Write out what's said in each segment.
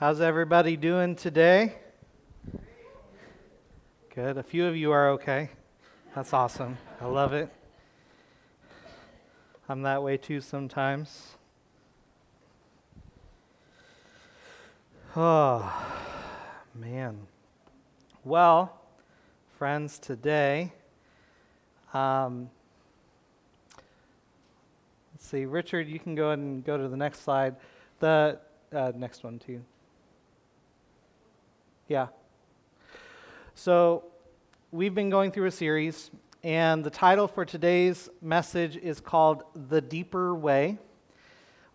How's everybody doing today? Good. A few of you are okay. That's awesome. I love it. I'm that way too sometimes. Oh, man. Well, friends, today, um, let's see, Richard, you can go ahead and go to the next slide. The uh, next one, too. Yeah. So, we've been going through a series, and the title for today's message is called The Deeper Way.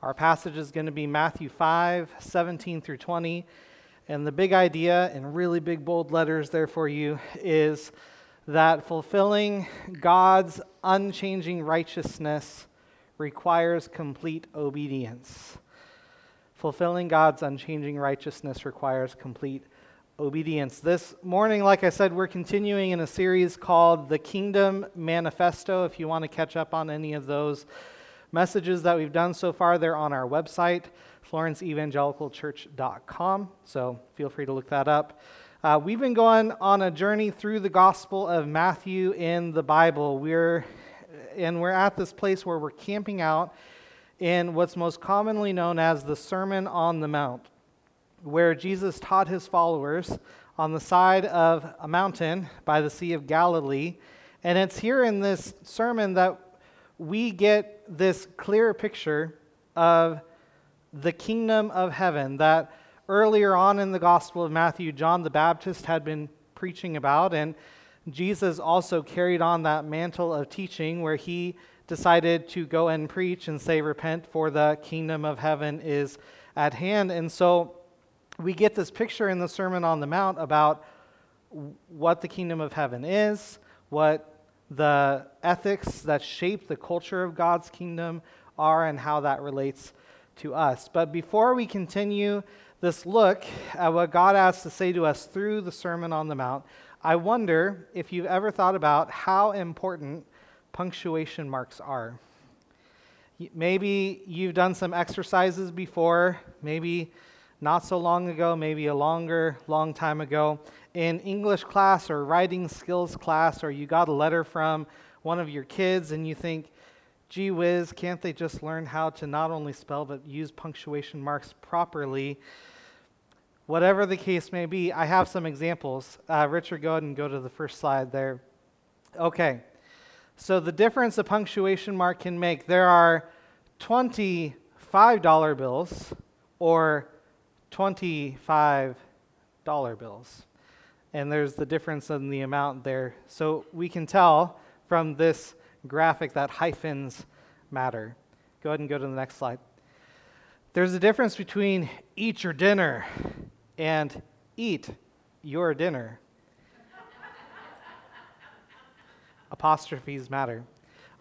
Our passage is going to be Matthew 5, 17 through 20. And the big idea, in really big, bold letters there for you, is that fulfilling God's unchanging righteousness requires complete obedience. Fulfilling God's unchanging righteousness requires complete obedience. This morning, like I said, we're continuing in a series called The Kingdom Manifesto. If you want to catch up on any of those messages that we've done so far, they're on our website, florenceevangelicalchurch.com. So feel free to look that up. Uh, we've been going on a journey through the Gospel of Matthew in the Bible. We're and we're at this place where we're camping out in what's most commonly known as the Sermon on the Mount where Jesus taught his followers on the side of a mountain by the Sea of Galilee. And it's here in this sermon that we get this clear picture of the kingdom of heaven that earlier on in the Gospel of Matthew, John the Baptist had been preaching about. And Jesus also carried on that mantle of teaching where he decided to go and preach and say, Repent, for the kingdom of heaven is at hand. And so we get this picture in the Sermon on the Mount about what the kingdom of heaven is, what the ethics that shape the culture of God's kingdom are, and how that relates to us. But before we continue this look at what God has to say to us through the Sermon on the Mount, I wonder if you've ever thought about how important punctuation marks are. Maybe you've done some exercises before, maybe not so long ago, maybe a longer, long time ago, in English class or writing skills class, or you got a letter from one of your kids and you think, gee whiz, can't they just learn how to not only spell but use punctuation marks properly? Whatever the case may be, I have some examples. Uh, Richard, go ahead and go to the first slide there. Okay, so the difference a punctuation mark can make there are $25 bills or $25 bills. And there's the difference in the amount there. So we can tell from this graphic that hyphens matter. Go ahead and go to the next slide. There's a difference between eat your dinner and eat your dinner. Apostrophes matter.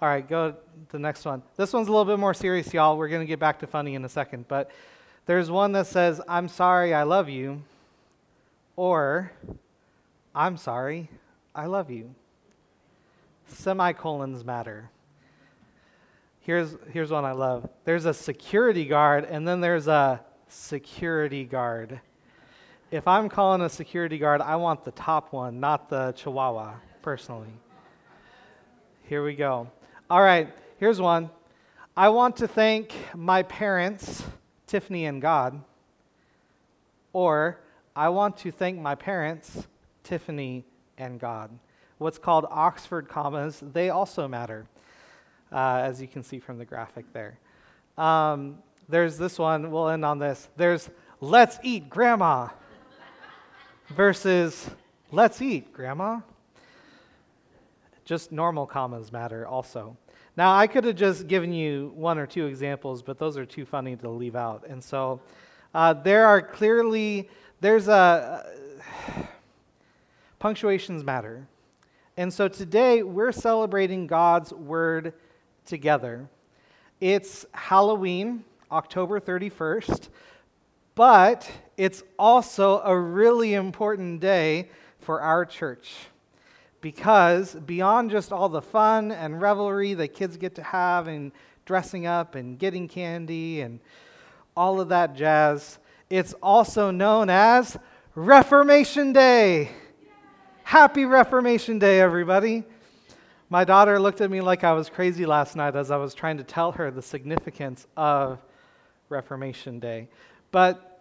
All right, go to the next one. This one's a little bit more serious, y'all. We're going to get back to funny in a second. But there's one that says, I'm sorry, I love you, or I'm sorry, I love you. Semicolons matter. Here's, here's one I love there's a security guard, and then there's a security guard. If I'm calling a security guard, I want the top one, not the chihuahua, personally. Here we go. All right, here's one. I want to thank my parents Tiffany and God. Or I want to thank my parents, Tiffany and God. What's called Oxford commas, they also matter, uh, as you can see from the graphic there. Um, there's this one, we'll end on this. There's let's eat grandma versus let's eat grandma. Just normal commas matter also. Now, I could have just given you one or two examples, but those are too funny to leave out. And so uh, there are clearly, there's a, uh, punctuations matter. And so today we're celebrating God's Word together. It's Halloween, October 31st, but it's also a really important day for our church because beyond just all the fun and revelry that kids get to have and dressing up and getting candy and all of that jazz, It's also known as Reformation Day. Happy Reformation Day, everybody. My daughter looked at me like I was crazy last night as I was trying to tell her the significance of Reformation Day. But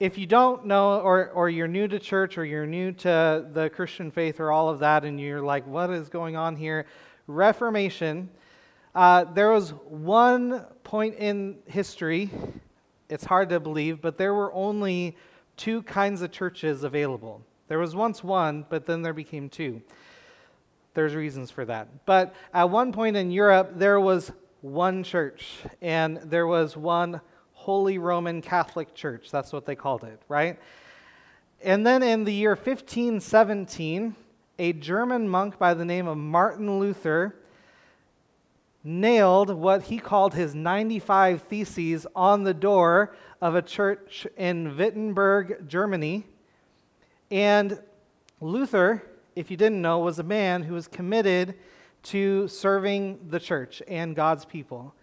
if you don't know, or, or you're new to church, or you're new to the Christian faith, or all of that, and you're like, what is going on here? Reformation, uh, there was one point in history, it's hard to believe, but there were only two kinds of churches available. There was once one, but then there became two. There's reasons for that. But at one point in Europe, there was one church, and there was one Holy Roman Catholic Church. That's what they called it, right? And then in the year 1517, a German monk by the name of Martin Luther nailed what he called his 95 Theses on the door of a church in Wittenberg, Germany. And Luther, if you didn't know, was a man who was committed to serving the church and God's people.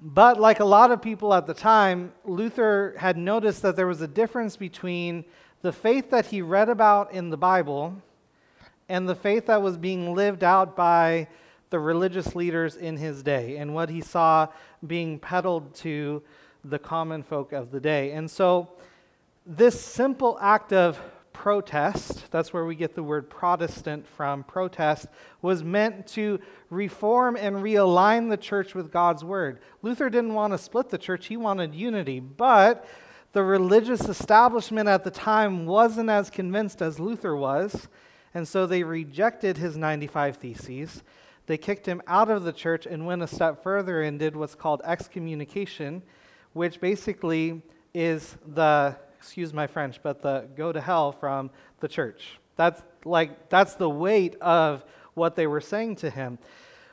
But like a lot of people at the time, Luther had noticed that there was a difference between the faith that he read about in the Bible and the faith that was being lived out by the religious leaders in his day and what he saw being peddled to the common folk of the day. And so, this simple act of protest, that's where we get the word Protestant from, protest, was meant to reform and realign the church with God's word. Luther didn't want to split the church, he wanted unity. But the religious establishment at the time wasn't as convinced as Luther was, and so they rejected his 95 Theses they kicked him out of the church and went a step further and did what's called excommunication, which basically is the, excuse my French, but the go to hell from the church. That's like, that's the weight of what they were saying to him.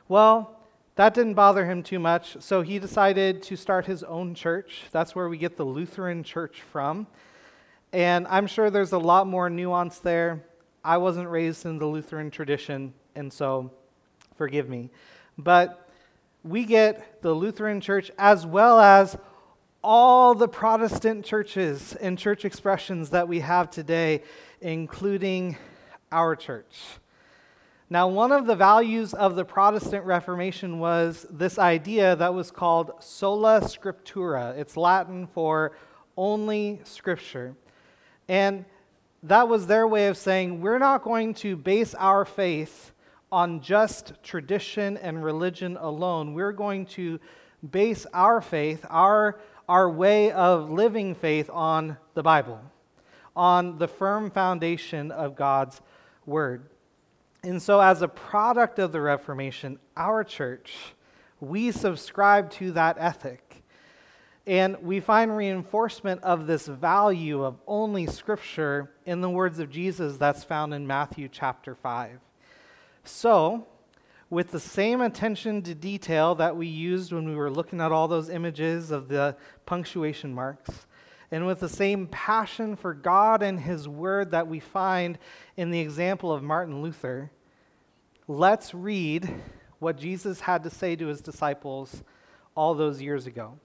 Well, that didn't bother him too much, so he decided to start his own church. That's where we get the Lutheran church from. And I'm sure there's a lot more nuance there. I wasn't raised in the Lutheran tradition, and so forgive me. But we get the Lutheran church as well as all the Protestant churches and church expressions that we have today, including our church. Now, one of the values of the Protestant Reformation was this idea that was called sola scriptura. It's Latin for only scripture. And that was their way of saying we're not going to base our faith on just tradition and religion alone. We're going to base our faith, our, our way of living faith, on the Bible, on the firm foundation of God's Word. And so, as a product of the Reformation, our church, we subscribe to that ethic. And we find reinforcement of this value of only Scripture in the words of Jesus that's found in Matthew chapter 5. So, with the same attention to detail that we used when we were looking at all those images of the punctuation marks, and with the same passion for God and His Word that we find in the example of Martin Luther, let's read what Jesus had to say to His disciples all those years ago.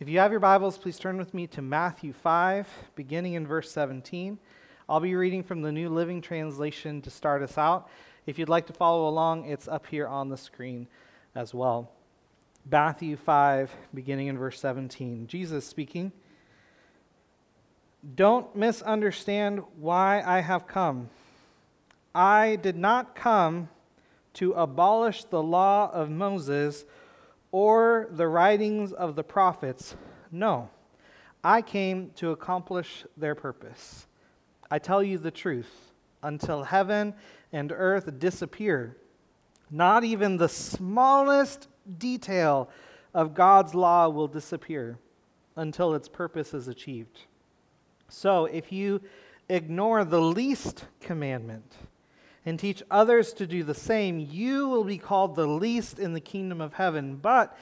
If you have your Bibles, please turn with me to Matthew 5, beginning in verse 17. I'll be reading from the New Living Translation to start us out. If you'd like to follow along, it's up here on the screen as well. Matthew 5, beginning in verse 17. Jesus speaking. Don't misunderstand why I have come. I did not come to abolish the law of Moses or the writings of the prophets. No, I came to accomplish their purpose. I tell you the truth until heaven and earth disappear. Not even the smallest detail of God's law will disappear until its purpose is achieved. So, if you ignore the least commandment and teach others to do the same, you will be called the least in the kingdom of heaven. But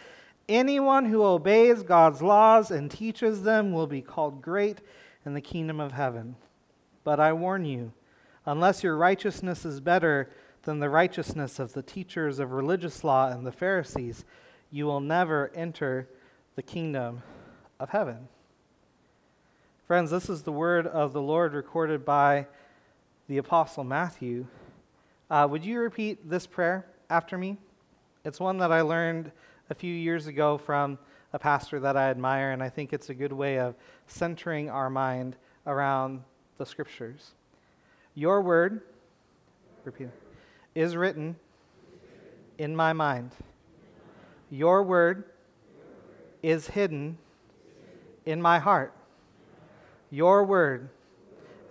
anyone who obeys God's laws and teaches them will be called great in the kingdom of heaven. But I warn you, unless your righteousness is better than the righteousness of the teachers of religious law and the Pharisees, you will never enter the kingdom of heaven. Friends, this is the word of the Lord recorded by the Apostle Matthew. Uh, would you repeat this prayer after me? It's one that I learned a few years ago from a pastor that I admire, and I think it's a good way of centering our mind around the scriptures. Your word, repeat, is written in my mind. Your word is hidden in my heart. Your word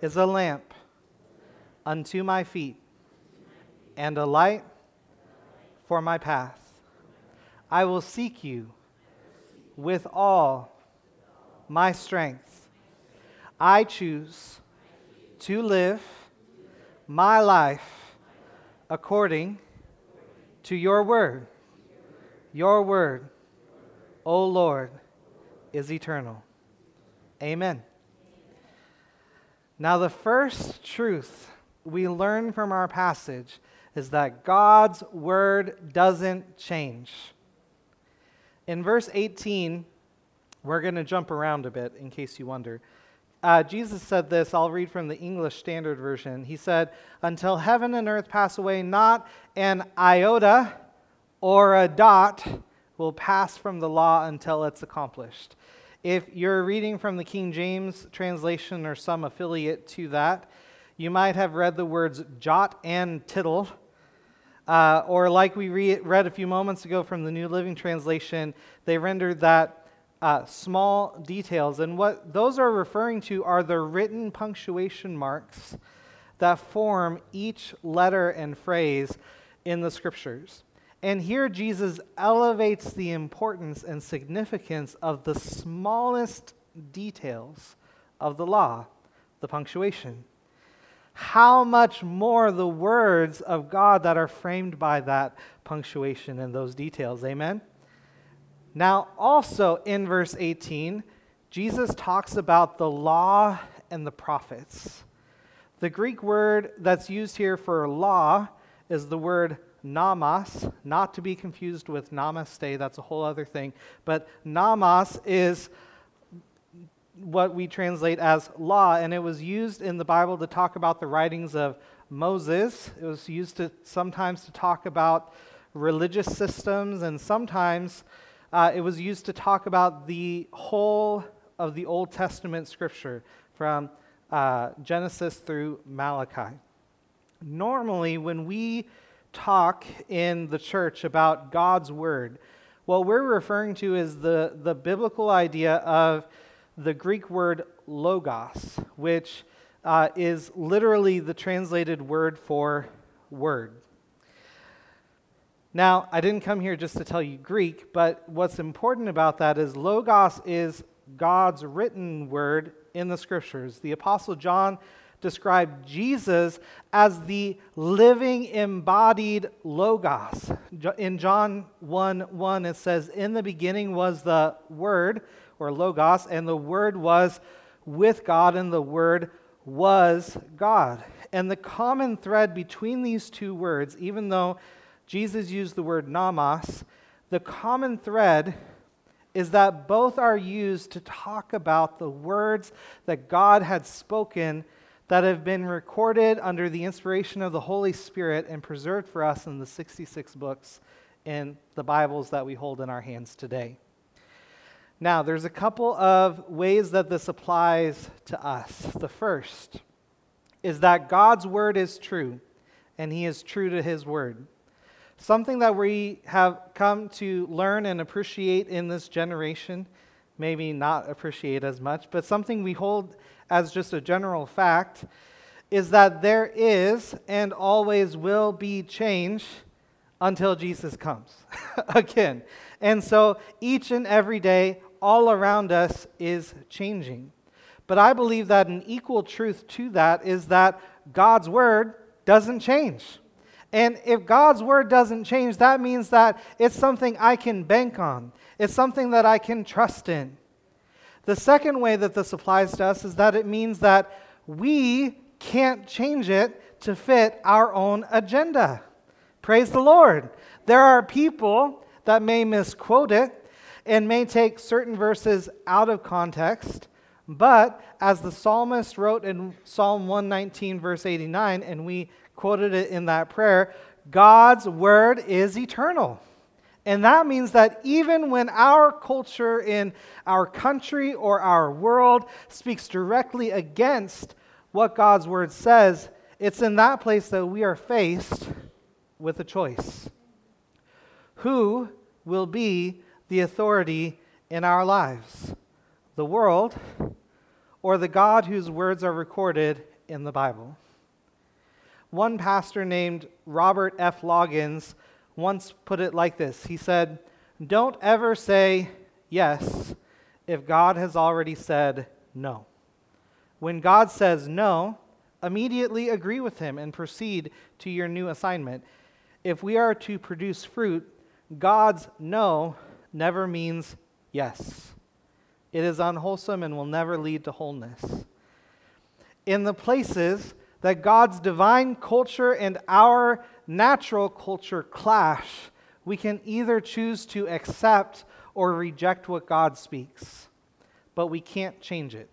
is a lamp unto my feet and a light for my path. I will seek you with all my strength. I choose to live my life according to your word. Your word, O Lord, is eternal. Amen. Now, the first truth we learn from our passage is that God's word doesn't change. In verse 18, we're going to jump around a bit in case you wonder. Uh, Jesus said this, I'll read from the English Standard Version. He said, Until heaven and earth pass away, not an iota or a dot will pass from the law until it's accomplished. If you're reading from the King James translation or some affiliate to that, you might have read the words jot and tittle. Uh, or, like we re- read a few moments ago from the New Living Translation, they rendered that uh, small details. And what those are referring to are the written punctuation marks that form each letter and phrase in the scriptures. And here Jesus elevates the importance and significance of the smallest details of the law, the punctuation. How much more the words of God that are framed by that punctuation and those details. Amen? Now, also in verse 18, Jesus talks about the law and the prophets. The Greek word that's used here for law is the word Namas, not to be confused with namaste, that's a whole other thing. But namas is what we translate as law, and it was used in the Bible to talk about the writings of Moses. It was used to sometimes to talk about religious systems, and sometimes uh, it was used to talk about the whole of the Old Testament scripture from uh, Genesis through Malachi. Normally, when we talk in the church about God's word, what we're referring to is the, the biblical idea of the Greek word logos, which uh, is literally the translated word for word. Now, I didn't come here just to tell you Greek, but what's important about that is logos is God's written word in the scriptures. The Apostle John described Jesus as the living embodied Logos. In John 1 1, it says, In the beginning was the Word, or Logos, and the Word was with God, and the Word was God. And the common thread between these two words, even though Jesus used the word namas, the common thread is that both are used to talk about the words that God had spoken that have been recorded under the inspiration of the Holy Spirit and preserved for us in the 66 books in the Bibles that we hold in our hands today. Now, there's a couple of ways that this applies to us. The first is that God's word is true, and he is true to his word. Something that we have come to learn and appreciate in this generation, maybe not appreciate as much, but something we hold as just a general fact, is that there is and always will be change until Jesus comes again. And so each and every day, all around us is changing. But I believe that an equal truth to that is that God's word doesn't change. And if God's word doesn't change, that means that it's something I can bank on. It's something that I can trust in. The second way that this applies to us is that it means that we can't change it to fit our own agenda. Praise the Lord. There are people that may misquote it and may take certain verses out of context But as the psalmist wrote in Psalm 119, verse 89, and we quoted it in that prayer, God's word is eternal. And that means that even when our culture in our country or our world speaks directly against what God's word says, it's in that place that we are faced with a choice. Who will be the authority in our lives? The world or the God whose words are recorded in the Bible? One pastor named Robert F. Loggins once put it like this He said, Don't ever say yes if God has already said no. When God says no, immediately agree with him and proceed to your new assignment. If we are to produce fruit, God's no never means yes. It is unwholesome and will never lead to wholeness. In the places that God's divine culture and our natural culture clash, we can either choose to accept or reject what God speaks, but we can't change it.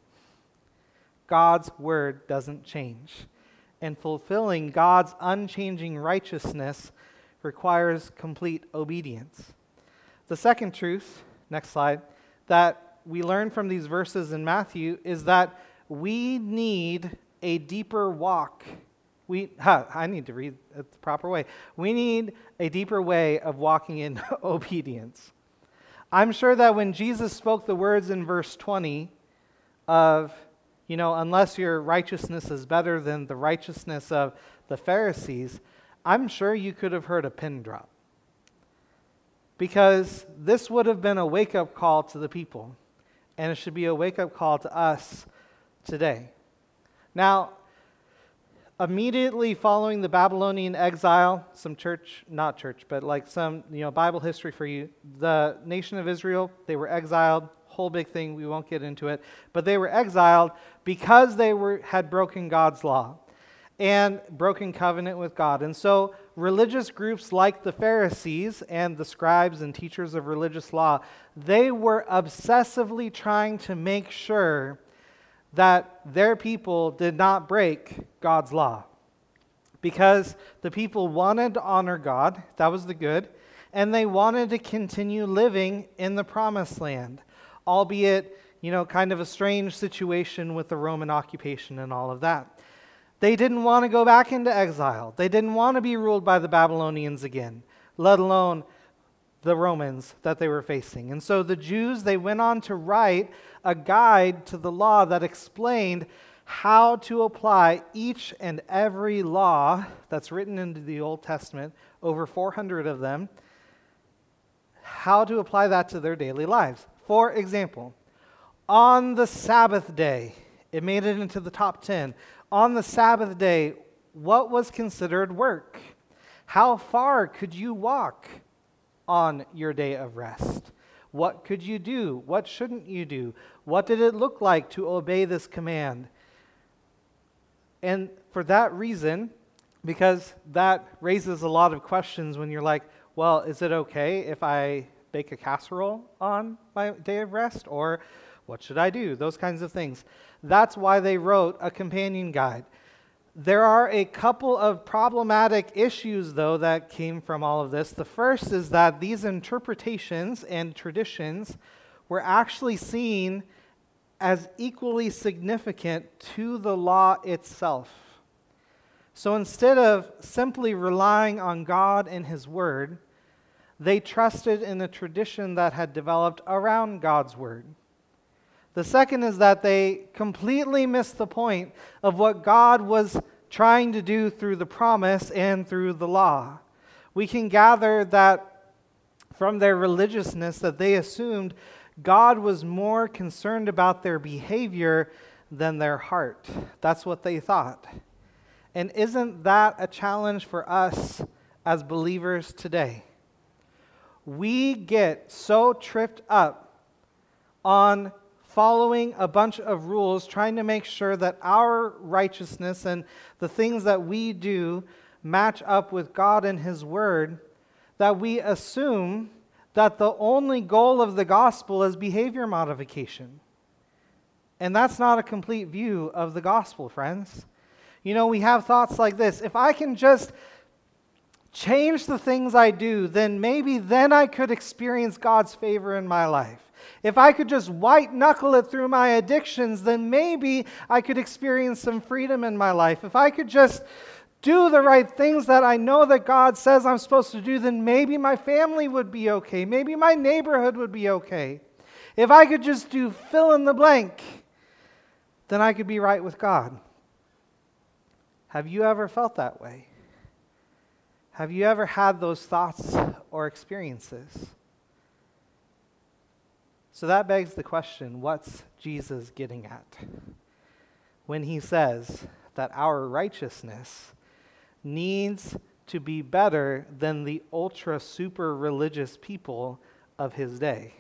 God's word doesn't change. And fulfilling God's unchanging righteousness requires complete obedience. The second truth, next slide, that we learn from these verses in Matthew is that we need a deeper walk. We, huh, I need to read it the proper way. We need a deeper way of walking in obedience. I'm sure that when Jesus spoke the words in verse 20 of, you know, unless your righteousness is better than the righteousness of the Pharisees, I'm sure you could have heard a pin drop. Because this would have been a wake up call to the people, and it should be a wake up call to us today. Now, immediately following the Babylonian exile, some church, not church, but like some, you know, Bible history for you, the nation of Israel, they were exiled, whole big thing, we won't get into it, but they were exiled because they were had broken God's law and broken covenant with God. And so religious groups like the Pharisees and the scribes and teachers of religious law, they were obsessively trying to make sure that their people did not break God's law. Because the people wanted to honor God, that was the good, and they wanted to continue living in the promised land, albeit, you know, kind of a strange situation with the Roman occupation and all of that. They didn't want to go back into exile. They didn't want to be ruled by the Babylonians again, let alone the Romans that they were facing. And so the Jews, they went on to write a guide to the law that explained how to apply each and every law that's written into the Old Testament, over 400 of them, how to apply that to their daily lives. For example, on the Sabbath day, it made it into the top 10. On the Sabbath day, what was considered work? How far could you walk? On your day of rest? What could you do? What shouldn't you do? What did it look like to obey this command? And for that reason, because that raises a lot of questions when you're like, well, is it okay if I bake a casserole on my day of rest? Or what should I do? Those kinds of things. That's why they wrote a companion guide. There are a couple of problematic issues, though, that came from all of this. The first is that these interpretations and traditions were actually seen as equally significant to the law itself. So instead of simply relying on God and His Word, they trusted in a tradition that had developed around God's Word. The second is that they completely missed the point of what God was trying to do through the promise and through the law. We can gather that from their religiousness that they assumed God was more concerned about their behavior than their heart. That's what they thought. And isn't that a challenge for us as believers today? We get so tripped up on following a bunch of rules, trying to make sure that our righteousness and the things that we do match up with God and His Word, that we assume that the only goal of the gospel is behavior modification. And that's not a complete view of the gospel, friends. You know, we have thoughts like this if I can just change the things I do, then maybe then I could experience God's favor in my life. If I could just white knuckle it through my addictions, then maybe I could experience some freedom in my life. If I could just do the right things that I know that God says I'm supposed to do, then maybe my family would be okay. Maybe my neighborhood would be okay. If I could just do fill in the blank, then I could be right with God. Have you ever felt that way? Have you ever had those thoughts or experiences? So that begs the question what's Jesus getting at? When he says that our righteousness needs to be better than the ultra super religious people of his day.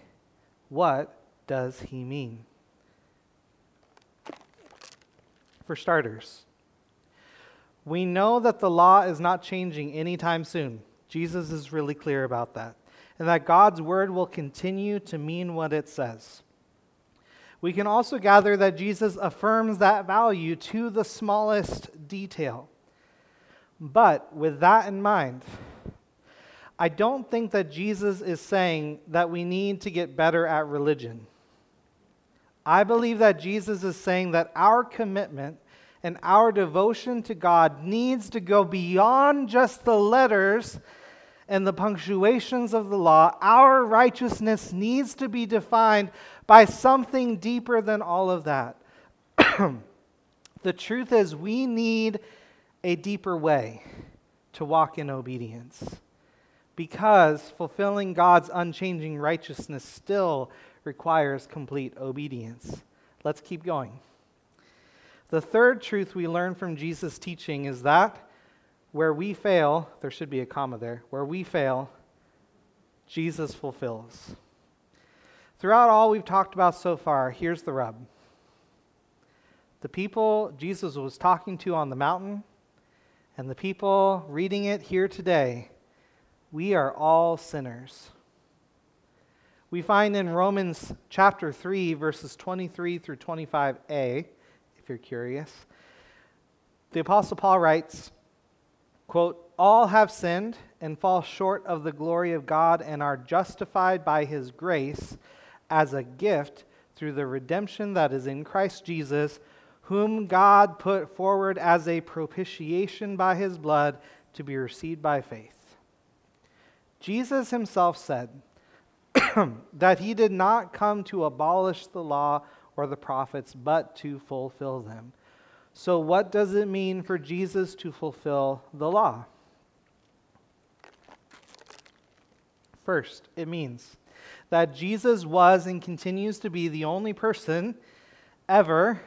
What does he mean? For starters, we know that the law is not changing anytime soon. Jesus is really clear about that. And that God's word will continue to mean what it says. We can also gather that Jesus affirms that value to the smallest detail. But with that in mind, I don't think that Jesus is saying that we need to get better at religion. I believe that Jesus is saying that our commitment and our devotion to God needs to go beyond just the letters and the punctuations of the law. Our righteousness needs to be defined by something deeper than all of that. the truth is, we need a deeper way to walk in obedience because fulfilling God's unchanging righteousness still requires complete obedience. Let's keep going. The third truth we learn from Jesus' teaching is that where we fail, there should be a comma there, where we fail, Jesus fulfills. Throughout all we've talked about so far, here's the rub. The people Jesus was talking to on the mountain and the people reading it here today, we are all sinners. We find in Romans chapter 3, verses 23 through 25a, if you're curious. The Apostle Paul writes, quote, All have sinned and fall short of the glory of God and are justified by his grace as a gift through the redemption that is in Christ Jesus, whom God put forward as a propitiation by his blood to be received by faith. Jesus himself said that he did not come to abolish the law or the prophets, but to fulfill them. So, what does it mean for Jesus to fulfill the law? First, it means that Jesus was and continues to be the only person ever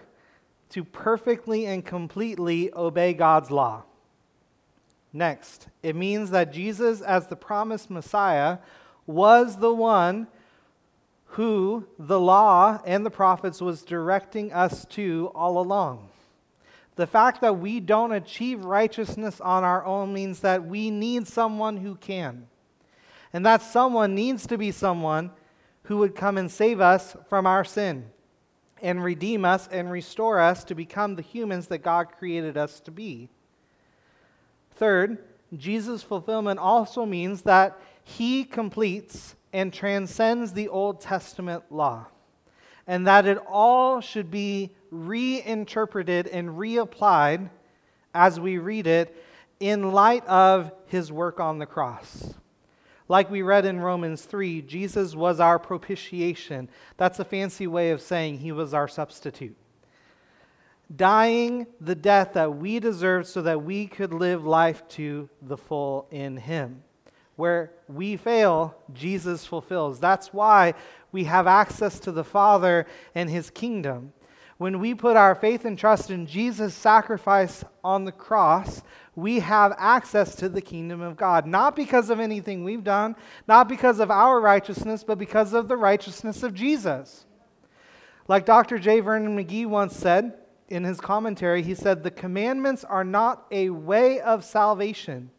to perfectly and completely obey God's law. Next, it means that Jesus, as the promised Messiah, was the one who the law and the prophets was directing us to all along. The fact that we don't achieve righteousness on our own means that we need someone who can. And that someone needs to be someone who would come and save us from our sin and redeem us and restore us to become the humans that God created us to be. Third, Jesus' fulfillment also means that he completes and transcends the Old Testament law, and that it all should be reinterpreted and reapplied as we read it in light of his work on the cross. Like we read in Romans 3, Jesus was our propitiation. That's a fancy way of saying he was our substitute. Dying the death that we deserved so that we could live life to the full in him. Where we fail, Jesus fulfills. That's why we have access to the Father and His kingdom. When we put our faith and trust in Jesus' sacrifice on the cross, we have access to the kingdom of God. Not because of anything we've done, not because of our righteousness, but because of the righteousness of Jesus. Like Dr. J. Vernon McGee once said in his commentary, he said, The commandments are not a way of salvation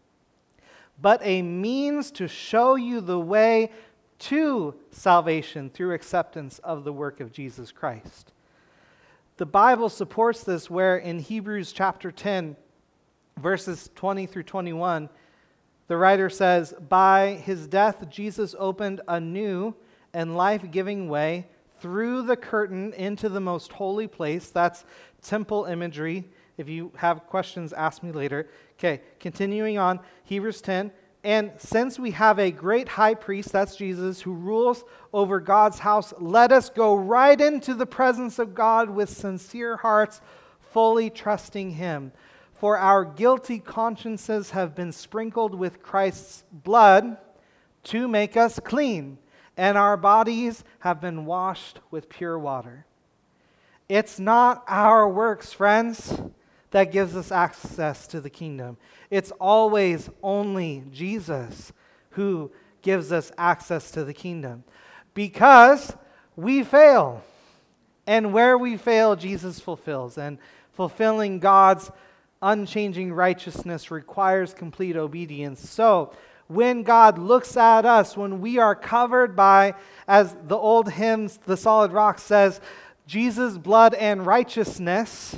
but a means to show you the way to salvation through acceptance of the work of Jesus Christ. The Bible supports this, where in Hebrews chapter 10, verses 20 through 21, the writer says, By his death, Jesus opened a new and life giving way through the curtain into the most holy place. That's temple imagery. If you have questions, ask me later. Okay, continuing on, Hebrews 10. And since we have a great high priest, that's Jesus, who rules over God's house, let us go right into the presence of God with sincere hearts, fully trusting Him. For our guilty consciences have been sprinkled with Christ's blood to make us clean, and our bodies have been washed with pure water. It's not our works, friends, that gives us access to the kingdom. It's always only Jesus who gives us access to the kingdom because we fail. And where we fail, Jesus fulfills. And fulfilling God's unchanging righteousness requires complete obedience. So, when God looks at us, when we are covered by, as the old hymns, the solid rock says, Jesus' blood and righteousness,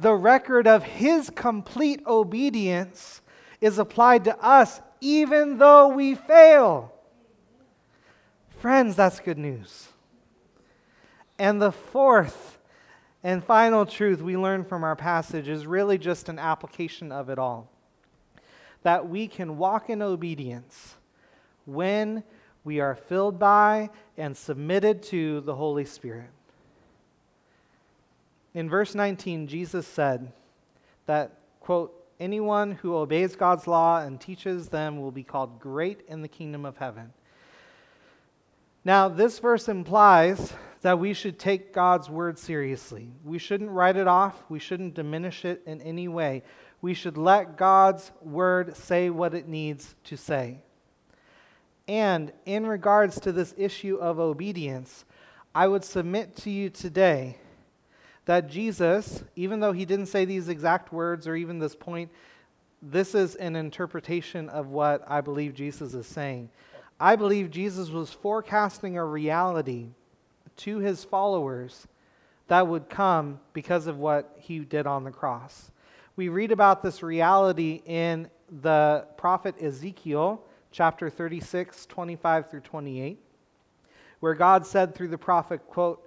the record of his complete obedience is applied to us even though we fail. Friends, that's good news. And the fourth and final truth we learn from our passage is really just an application of it all that we can walk in obedience when we are filled by and submitted to the Holy Spirit. In verse 19, Jesus said that, quote, anyone who obeys God's law and teaches them will be called great in the kingdom of heaven. Now, this verse implies that we should take God's word seriously. We shouldn't write it off, we shouldn't diminish it in any way. We should let God's word say what it needs to say. And in regards to this issue of obedience, I would submit to you today that Jesus, even though he didn't say these exact words or even this point, this is an interpretation of what I believe Jesus is saying. I believe Jesus was forecasting a reality to his followers that would come because of what he did on the cross. We read about this reality in the prophet Ezekiel, chapter 36, 25 through 28, where God said through the prophet, quote,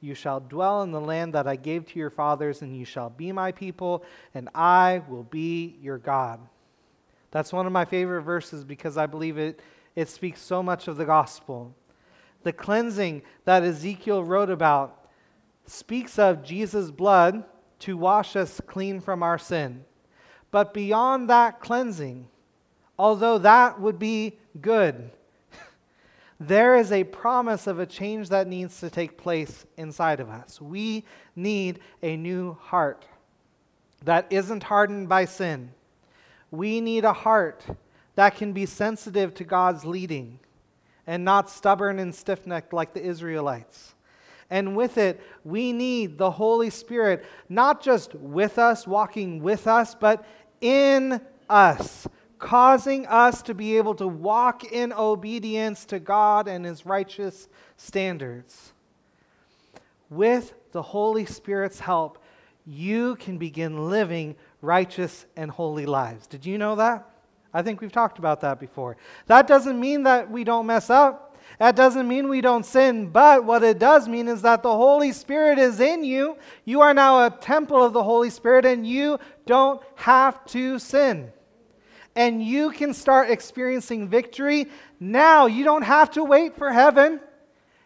You shall dwell in the land that I gave to your fathers, and you shall be my people, and I will be your God. That's one of my favorite verses because I believe it, it speaks so much of the gospel. The cleansing that Ezekiel wrote about speaks of Jesus' blood to wash us clean from our sin. But beyond that cleansing, although that would be good, there is a promise of a change that needs to take place inside of us. We need a new heart that isn't hardened by sin. We need a heart that can be sensitive to God's leading and not stubborn and stiff necked like the Israelites. And with it, we need the Holy Spirit, not just with us, walking with us, but in us, causing us to be able to walk in obedience to God and His righteous standards. With the Holy Spirit's help, you can begin living righteous and holy lives. Did you know that? I think we've talked about that before. That doesn't mean that we don't mess up. That doesn't mean we don't sin, but what it does mean is that the Holy Spirit is in you. You are now a temple of the Holy Spirit, and you don't have to sin. And you can start experiencing victory now. You don't have to wait for heaven.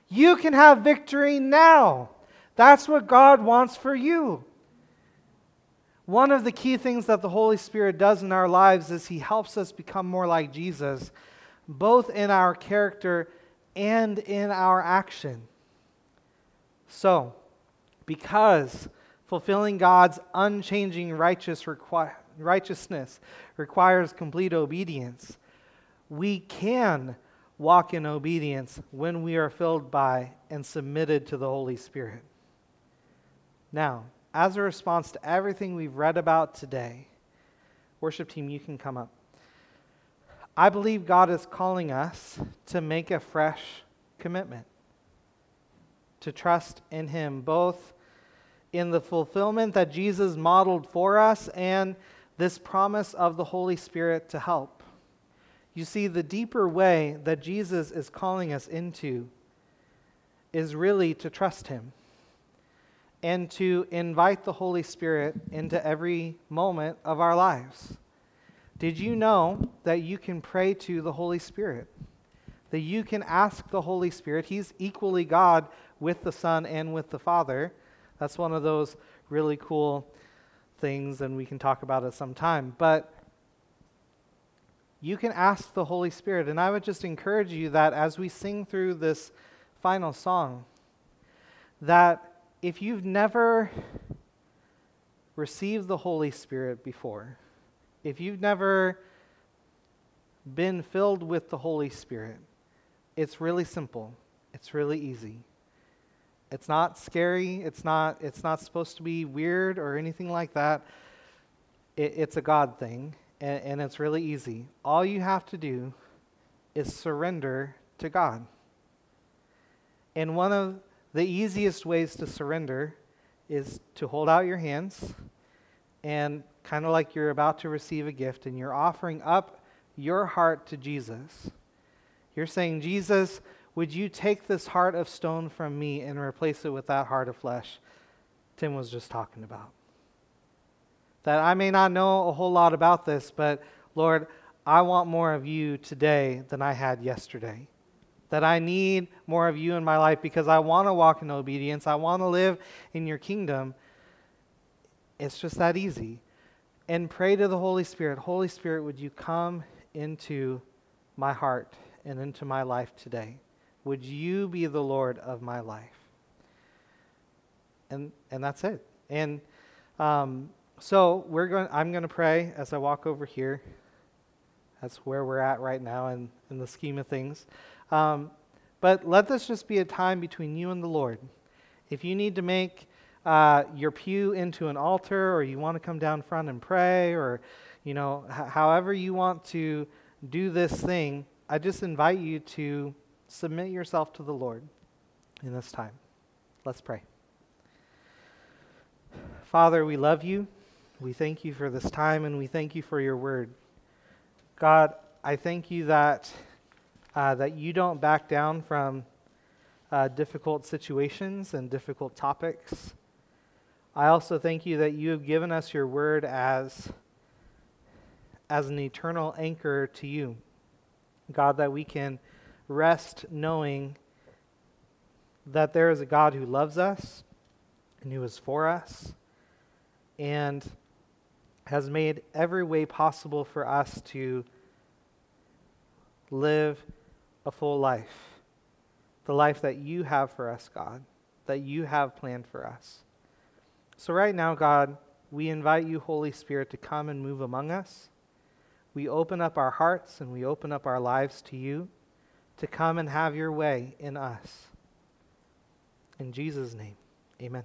You can have victory now. That's what God wants for you. One of the key things that the Holy Spirit does in our lives is He helps us become more like Jesus, both in our character and in our action. So, because Fulfilling God's unchanging righteous requi- righteousness requires complete obedience. We can walk in obedience when we are filled by and submitted to the Holy Spirit. Now, as a response to everything we've read about today, worship team, you can come up. I believe God is calling us to make a fresh commitment, to trust in Him, both in the fulfillment that Jesus modeled for us and this promise of the Holy Spirit to help. You see, the deeper way that Jesus is calling us into is really to trust Him and to invite the Holy Spirit into every moment of our lives. Did you know that you can pray to the Holy Spirit? That you can ask the Holy Spirit. He's equally God with the Son and with the Father. That's one of those really cool things, and we can talk about it sometime. But you can ask the Holy Spirit. And I would just encourage you that as we sing through this final song, that if you've never received the Holy Spirit before, if you've never been filled with the Holy Spirit, it's really simple. It's really easy. It's not scary. It's not, it's not supposed to be weird or anything like that. It, it's a God thing, and, and it's really easy. All you have to do is surrender to God. And one of the easiest ways to surrender is to hold out your hands and kind of like you're about to receive a gift and you're offering up your heart to Jesus. You're saying, Jesus, would you take this heart of stone from me and replace it with that heart of flesh Tim was just talking about? That I may not know a whole lot about this, but Lord, I want more of you today than I had yesterday that I need more of you in my life because I want to walk in obedience. I want to live in your kingdom. It's just that easy. And pray to the Holy Spirit Holy Spirit, would you come into my heart and into my life today? Would you be the Lord of my life? And, and that's it. And um, so we're going, I'm going to pray as I walk over here. That's where we're at right now in, in the scheme of things. Um, but let this just be a time between you and the Lord. If you need to make uh, your pew into an altar, or you want to come down front and pray, or you know, h- however you want to do this thing, I just invite you to submit yourself to the Lord in this time. Let's pray. Father, we love you. We thank you for this time, and we thank you for your word. God, I thank you that uh, that you don't back down from uh, difficult situations and difficult topics. I also thank you that you have given us your word as, as an eternal anchor to you. God, that we can rest knowing that there is a God who loves us and who is for us and has made every way possible for us to live a full life. The life that you have for us, God, that you have planned for us. So, right now, God, we invite you, Holy Spirit, to come and move among us. We open up our hearts and we open up our lives to you to come and have your way in us. In Jesus' name, amen.